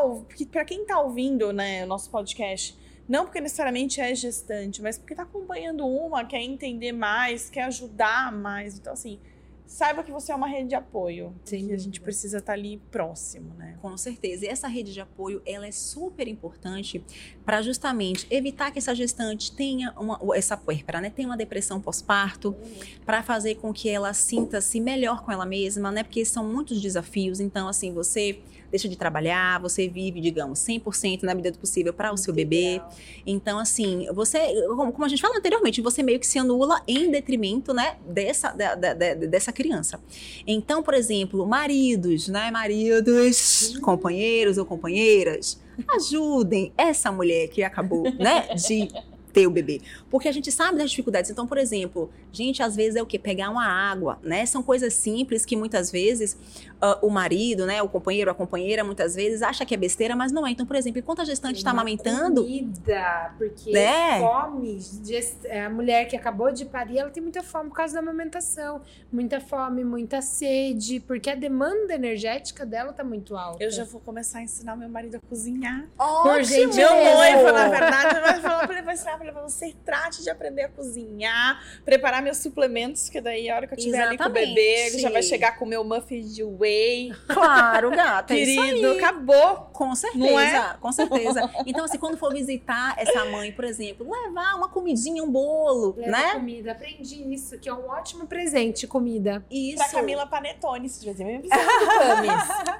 pra quem tá ouvindo, né, o nosso podcast, não porque necessariamente é gestante, mas porque tá acompanhando uma, quer entender mais, quer ajudar mais. Então, assim, saiba que você é uma rede de apoio. Sim. E a gente precisa estar tá ali próximo, né? Com certeza. E essa rede de apoio, ela é super importante para justamente evitar que essa gestante tenha uma, essa puérpera, né? Tenha uma depressão pós-parto, uhum. para fazer com que ela sinta-se melhor com ela mesma, né? Porque são muitos desafios. Então, assim, você deixa de trabalhar, você vive, digamos, 100% na medida do possível para o seu bebê. Então, assim, você, como a gente falou anteriormente, você meio que se anula em detrimento, né, dessa, da, da, dessa criança. Então, por exemplo, maridos, né, maridos, companheiros ou companheiras, ajudem essa mulher que acabou, né, de ter o bebê. Porque a gente sabe das dificuldades. Então, por exemplo, gente, às vezes é o que? Pegar uma água, né? São coisas simples que muitas vezes uh, o marido, né? O companheiro, a companheira, muitas vezes acha que é besteira, mas não é. Então, por exemplo, enquanto a gestante está amamentando. Comida, porque né? fome. É, a mulher que acabou de parir, ela tem muita fome por causa da amamentação. Muita fome, muita sede, porque a demanda energética dela tá muito alta. Eu já vou começar a ensinar meu marido a cozinhar. Ótimo! Por gente, meu noivo, na verdade, vai falar pra ele, vai ensinar falei, você trate de aprender a cozinhar, preparar meus suplementos, que daí a hora que eu estiver ali com o bebê, ele já vai chegar com o meu muffin de whey. Claro, gata, é Querido, acabou. Com certeza, é? com certeza. Então, assim, quando for visitar essa mãe, por exemplo, levar uma comidinha, um bolo, Leva né? comida, aprendi isso, que é um ótimo presente, comida. Isso. Pra Camila Panetone, se tiver me do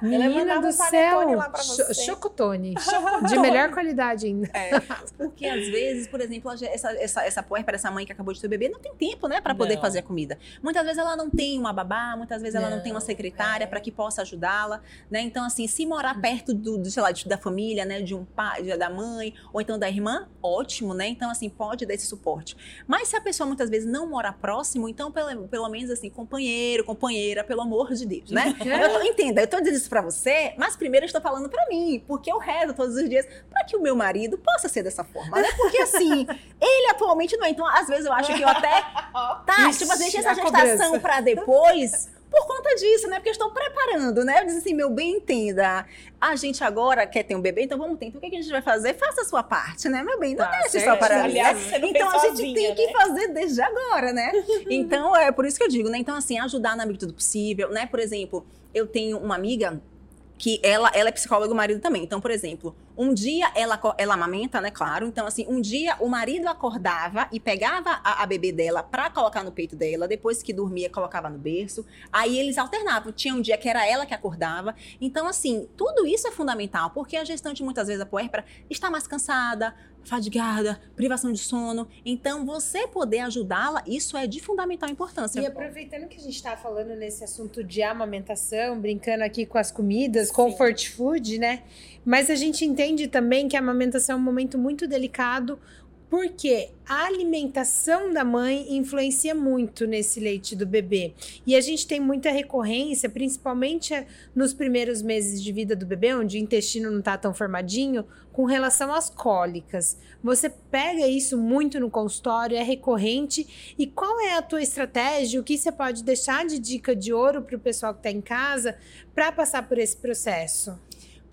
Menina do céu, lá pra você. Chocotone. Chocotone. De melhor qualidade ainda. É. Porque às vezes, por exemplo, exemplo, essa, essa, essa puérpera, essa mãe que acabou de ter bebê, não tem tempo, né, para poder fazer a comida. Muitas vezes ela não tem uma babá, muitas vezes ela não, não tem uma secretária é. para que possa ajudá-la, né? Então, assim, se morar perto do, do sei lá, da família, né, de um pai, da mãe, ou então da irmã, ótimo, né? Então, assim, pode dar esse suporte. Mas se a pessoa muitas vezes não mora próximo, então, pelo, pelo menos, assim, companheiro, companheira, pelo amor de Deus, né? eu tô, entenda, eu tô dizendo isso pra você, mas primeiro eu estou falando para mim, porque eu rezo todos os dias para que o meu marido possa ser dessa forma, né? Porque, assim, ele atualmente não é. Então, às vezes eu acho que eu até. Tá, Ixi, tipo assim, deixa essa gestação para depois por conta disso, né? Porque eu estou preparando, né? Eu disse assim, meu bem, entenda. A gente agora quer ter um bebê, então vamos ter. Então o que a gente vai fazer? Faça a sua parte, né, meu bem? Não tá, deixe só para Aliás, né? Então a gente tem que né? fazer desde agora, né? então é por isso que eu digo, né? Então, assim, ajudar na medida do possível, né? Por exemplo, eu tenho uma amiga que ela, ela é psicóloga o marido também. Então, por exemplo, um dia ela, ela amamenta, né? Claro. Então, assim, um dia o marido acordava e pegava a, a bebê dela pra colocar no peito dela. Depois que dormia, colocava no berço. Aí eles alternavam. Tinha um dia que era ela que acordava. Então, assim, tudo isso é fundamental, porque a gestante, muitas vezes, a puérpera, está mais cansada, fadigada, privação de sono. Então, você poder ajudá-la, isso é de fundamental importância. E aproveitando que a gente está falando nesse assunto de amamentação, brincando aqui com as comidas, Sim. comfort food, né? Mas a gente entende também que a amamentação é um momento muito delicado, porque a alimentação da mãe influencia muito nesse leite do bebê. E a gente tem muita recorrência, principalmente nos primeiros meses de vida do bebê, onde o intestino não está tão formadinho, com relação às cólicas. Você pega isso muito no consultório, é recorrente. E qual é a tua estratégia? O que você pode deixar de dica de ouro para o pessoal que está em casa para passar por esse processo?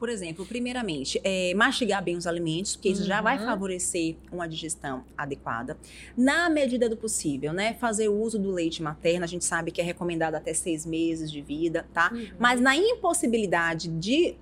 Por exemplo, primeiramente, é, mastigar bem os alimentos, porque isso uhum. já vai uhum. favorecer uma digestão adequada. Na medida do possível, né? Fazer o uso do leite materno, a gente sabe que é recomendado até seis meses de vida, tá? Uhum. Mas na impossibilidade de,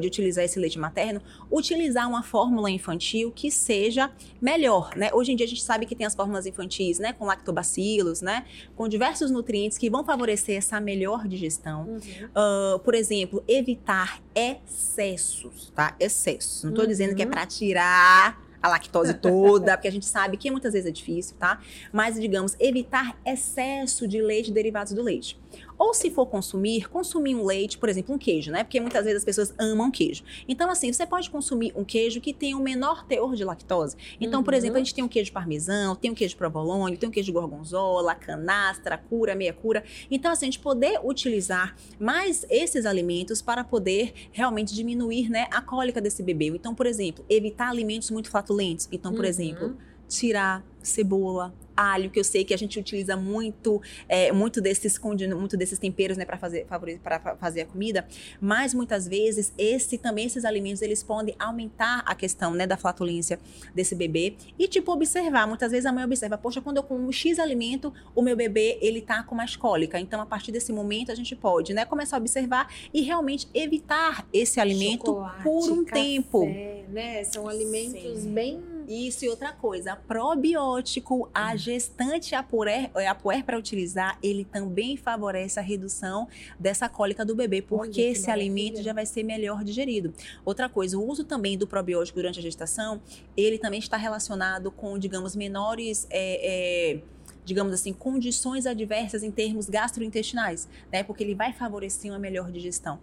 de utilizar esse leite materno, utilizar uma fórmula infantil que seja melhor, né? Hoje em dia a gente sabe que tem as fórmulas infantis, né? Com lactobacilos, né? Com diversos nutrientes que vão favorecer essa melhor digestão. Uhum. Uh, por exemplo, evitar excessos, tá? Excessos. Não estou uhum. dizendo que é para tirar a lactose toda, porque a gente sabe que muitas vezes é difícil, tá? Mas, digamos, evitar excesso de leite e derivados do leite. Ou se for consumir, consumir um leite, por exemplo, um queijo, né? Porque muitas vezes as pessoas amam queijo. Então, assim, você pode consumir um queijo que tem um menor teor de lactose. Então, uhum. por exemplo, a gente tem um queijo parmesão, tem um queijo provolone, tem um queijo gorgonzola, canastra, cura, meia cura. Então, assim, a gente poder utilizar mais esses alimentos para poder realmente diminuir, né, a cólica desse bebê. Então, por exemplo, evitar alimentos muito flatulentos. Então, por uhum. exemplo, tirar cebola, alho, que eu sei que a gente utiliza muito, é, muito desses muito desses temperos, né, para fazer para fazer a comida, mas muitas vezes esse também esses alimentos eles podem aumentar a questão, né, da flatulência desse bebê e tipo observar, muitas vezes a mãe observa, poxa, quando eu como X alimento, o meu bebê ele tá com mais cólica. Então a partir desse momento a gente pode, né, começar a observar e realmente evitar esse alimento Chocolate, por um café, tempo, né? São alimentos Sim. bem isso e outra coisa, probiótico, a hum. gestante a puer, a puer para utilizar, ele também favorece a redução dessa cólica do bebê, porque Olha, esse alimento já vai ser melhor digerido. Outra coisa, o uso também do probiótico durante a gestação, ele também está relacionado com, digamos, menores é, é, digamos assim, condições adversas em termos gastrointestinais, né? Porque ele vai favorecer uma melhor digestão.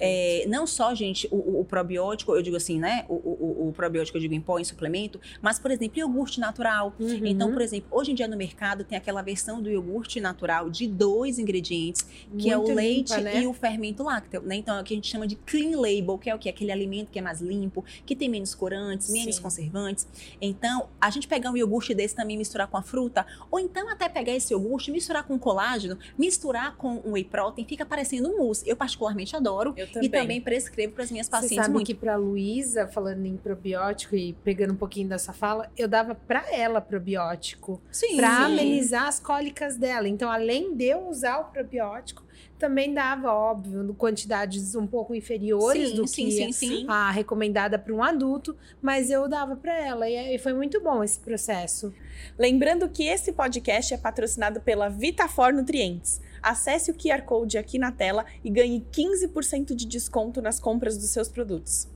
É, não só, gente, o, o, probiótico, eu digo assim, né? O, o, o, probiótico eu digo em pó, em suplemento, mas, por exemplo, iogurte natural. Uhum. Então, por exemplo, hoje em dia no mercado tem aquela versão do iogurte natural de dois ingredientes, que Muito é o limpa, leite né? e o fermento lácteo, né? Então, é o que a gente chama de clean label, que é o que? Aquele alimento que é mais limpo, que tem menos corantes, menos Sim. conservantes. Então, a gente pegar um iogurte desse também misturar com a fruta, ou então então, até pegar esse iogurte, misturar com colágeno, misturar com um whey protein, fica parecendo um mousse. Eu particularmente adoro Eu também. e também prescrevo para as minhas pacientes Você sabe muito. que para Luísa, falando em probiótico e pegando um pouquinho dessa fala, eu dava para ela probiótico, para amenizar as cólicas dela. Então, além de eu usar o probiótico, também dava, óbvio, quantidades um pouco inferiores sim, do sim, que sim, a recomendada para um adulto, mas eu dava para ela e foi muito bom esse processo. Lembrando que esse podcast é patrocinado pela Vitafor Nutrientes. Acesse o QR Code aqui na tela e ganhe 15% de desconto nas compras dos seus produtos.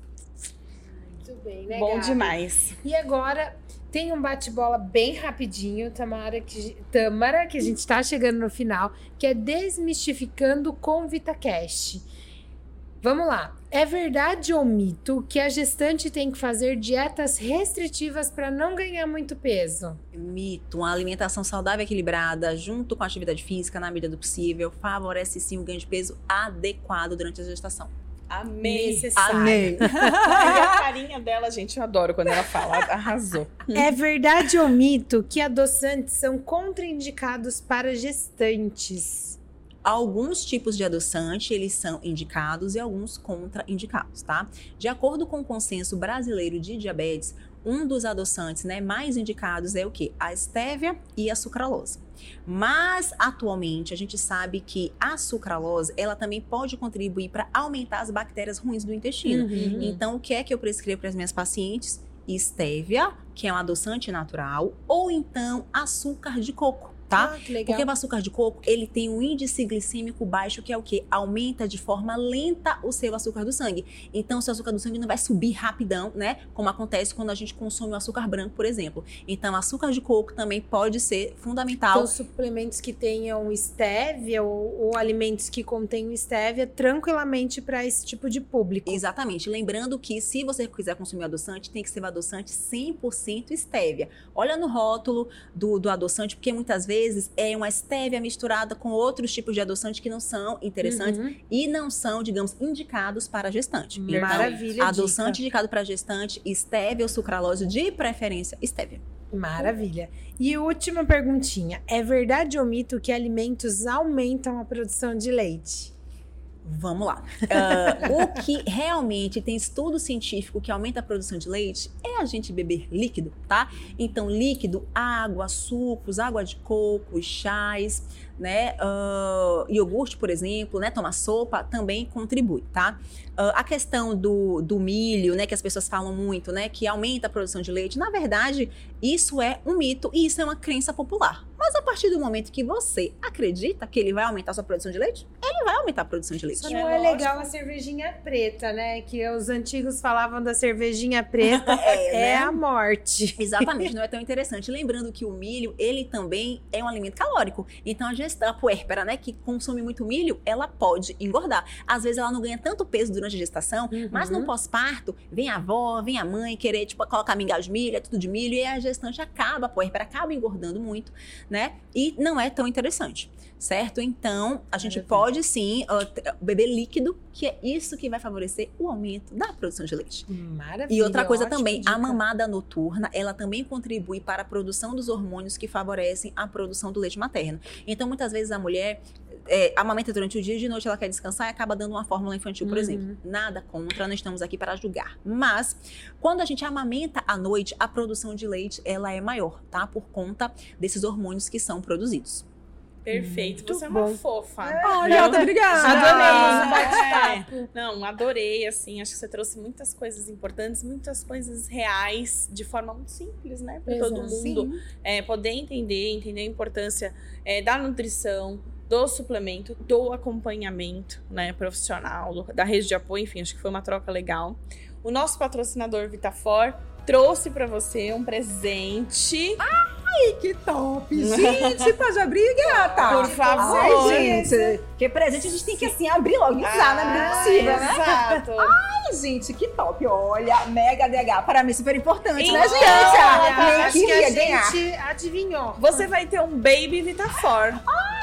Muito bem, né? Bom Gabi? demais. E agora tem um bate-bola bem rapidinho, Tamara, que, Tamara, que a gente tá chegando no final, que é Desmistificando com VitaCast. Vamos lá. É verdade ou mito que a gestante tem que fazer dietas restritivas para não ganhar muito peso? Mito. Uma alimentação saudável e equilibrada, junto com a atividade física, na medida do possível, favorece sim o ganho de peso adequado durante a gestação. Amei. Necessário. Amei. a carinha dela, gente, eu adoro quando ela fala. Arrasou. É verdade ou mito que adoçantes são contraindicados para gestantes? Alguns tipos de adoçante, eles são indicados e alguns contraindicados, tá? De acordo com o consenso brasileiro de diabetes, um dos adoçantes né, mais indicados é o que? A estévia e a sucralose. Mas atualmente a gente sabe que a sucralose ela também pode contribuir para aumentar as bactérias ruins do intestino. Uhum. Então, o que é que eu prescrevo para as minhas pacientes? Estévia, que é um adoçante natural, ou então açúcar de coco. Tá? Ah, que legal. Porque o açúcar de coco, ele tem um índice glicêmico baixo, que é o quê? Aumenta de forma lenta o seu açúcar do sangue. Então, o seu açúcar do sangue não vai subir rapidão, né? Como acontece quando a gente consome o açúcar branco, por exemplo. Então, açúcar de coco também pode ser fundamental. Então, suplementos que tenham estévia ou, ou alimentos que contenham estévia tranquilamente para esse tipo de público. Exatamente. Lembrando que se você quiser consumir adoçante, tem que ser o adoçante 100% estévia. Olha no rótulo do, do adoçante, porque muitas vezes é uma estévia misturada com outros tipos de adoçante que não são interessantes Uhum. e não são, digamos, indicados para gestante. Então, Maravilha. adoçante dica. indicado para gestante, estévia ou sucralose, de preferência estévia. Maravilha. E última perguntinha. É verdade ou mito que alimentos aumentam a produção de leite? Vamos lá. Ah, o que realmente tem estudo científico que aumenta a produção de leite é a gente beber líquido, tá? Então, líquido, água, sucos, água de coco, chás, né? Ah, iogurte, por exemplo, né? Tomar sopa também contribui, tá? Ah, a questão do, do milho, né? Que as pessoas falam muito, né? Que aumenta a produção de leite. Na verdade, isso é um mito e isso é uma crença popular. Mas a partir do momento que você acredita que ele vai aumentar a sua produção de leite, ele vai aumentar a produção de leite. É não é lógico. legal a cervejinha preta, né? Que os antigos falavam da cervejinha preta É, é né? a morte. Exatamente, não é tão interessante. Lembrando que o milho, ele também é um alimento calórico. Então a gestão, a puérpera, né, que consome muito milho, ela pode engordar. Às vezes ela não ganha tanto peso durante a gestação, mas no Uhum. pós-parto, vem a avó, vem a mãe querer, tipo, colocar mingau de milho, é tudo de milho, e a gestante acaba, a puérpera acaba engordando muito, né? E não é tão interessante, certo? Então, a gente Maravilha. pode sim beber líquido, que é isso que vai favorecer o aumento da produção de leite. Maravilha. E outra coisa também, dica. a mamada noturna, ela também contribui para a produção dos hormônios que favorecem a produção do leite materno. Então, muitas vezes a mulher é, amamenta durante o dia e de noite ela quer descansar e acaba dando uma fórmula infantil, por Uhum. exemplo. Nada contra, não estamos aqui para julgar. Mas, quando a gente amamenta à noite, a produção de leite, ela é maior, tá? Por conta desses hormônios que são produzidos. Perfeito. Muito Você é uma bom. fofa. Olha, Não- obrigada. Adoramos o É. bate-papo. Não, adorei, assim, acho que você trouxe muitas coisas importantes, muitas coisas reais, de forma muito simples, né? Para todo mundo é, poder entender, entender a importância é, da nutrição, do suplemento, do acompanhamento, né, profissional, do- da rede de apoio, enfim, acho que foi uma troca legal. O nosso patrocinador Vitafor trouxe para você um presente. Que top! Gente, pode abrir, gata! Por favor. Ai, gente, que presente a gente tem que assim abrir logo, usar na medida do possível, né? Exato. Ai, gente, que top! Olha, Mega DH, para mim super importante, né, Então, gente? Olha, Nem acho que a ganhar. gente adivinhou. Você vai ter um Baby Vitafor.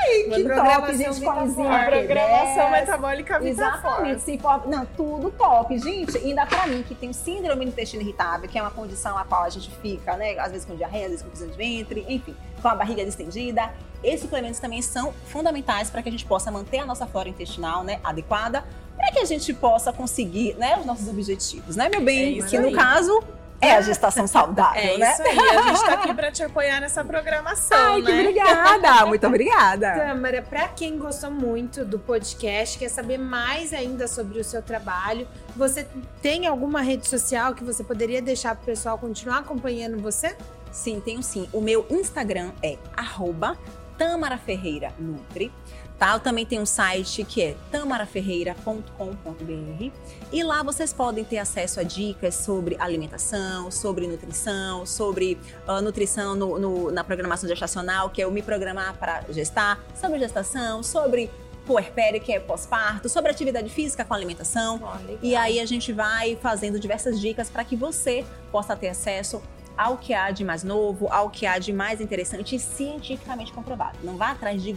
Que programação top, gente. A programação metabólica Vitafor. Exatamente, se for, não, tudo top. Gente, ainda pra mim, que tem síndrome do intestino irritável, que é uma condição a qual a gente fica, né, às vezes com diarreia, às vezes com prisão de ventre, enfim, com a barriga distendida, esses suplementos também são fundamentais para que a gente possa manter a nossa flora intestinal, né, adequada, para que a gente possa conseguir, né, os nossos objetivos, né, meu É bem? isso que no caso é a gestação saudável, É né? isso aí, a gente tá aqui pra te apoiar nessa programação, Ai, que né? obrigada, muito obrigada. Tâmara, para quem gostou muito do podcast, quer saber mais ainda sobre o seu trabalho, você tem alguma rede social que você poderia deixar para o pessoal continuar acompanhando você? Sim, tenho sim. O meu Instagram é arroba Tamara Ferreira Nutri. Tá? Eu também tenho um site que é tamaraferreira.com.br e lá vocês podem ter acesso a dicas sobre alimentação, sobre nutrição, sobre uh, nutrição no, no, na programação gestacional, que é o me programar para gestar, sobre gestação, sobre puerpério, que é pós-parto, sobre atividade física com alimentação. Oh, e aí a gente vai fazendo diversas dicas para que você possa ter acesso ao que há de mais novo, ao que há de mais interessante e cientificamente comprovado. Não vá atrás de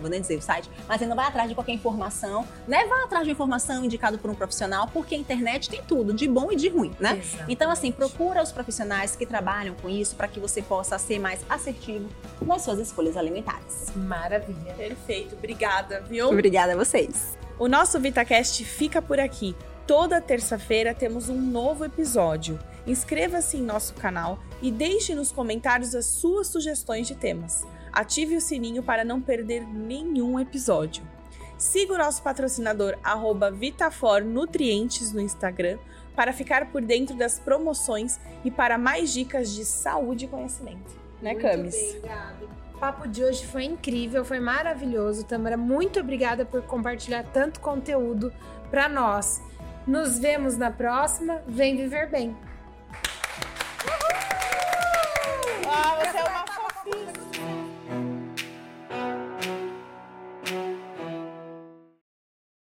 vou nem dizer o site, mas você não vai atrás de qualquer informação, né? Vá atrás de informação indicada por um profissional, porque a internet tem tudo, de bom e de ruim, né? Exatamente. Então, assim, procura os profissionais que trabalham com isso para que você possa ser mais assertivo nas suas escolhas alimentares. Maravilha. Perfeito. Obrigada, viu? Obrigada a vocês. O nosso VitaCast fica por aqui. Toda terça-feira temos um novo episódio. Inscreva-se em nosso canal e deixe nos comentários as suas sugestões de temas. Ative o sininho para não perder nenhum episódio. Siga o nosso patrocinador Vitafor Nutrientes no Instagram para ficar por dentro das promoções e para mais dicas de saúde e conhecimento. Né, muito Camis? Obrigada. O papo de hoje foi incrível, foi maravilhoso. Tamara, muito obrigada por compartilhar tanto conteúdo para nós. Nos vemos na próxima. Vem viver bem. Ah, você é uma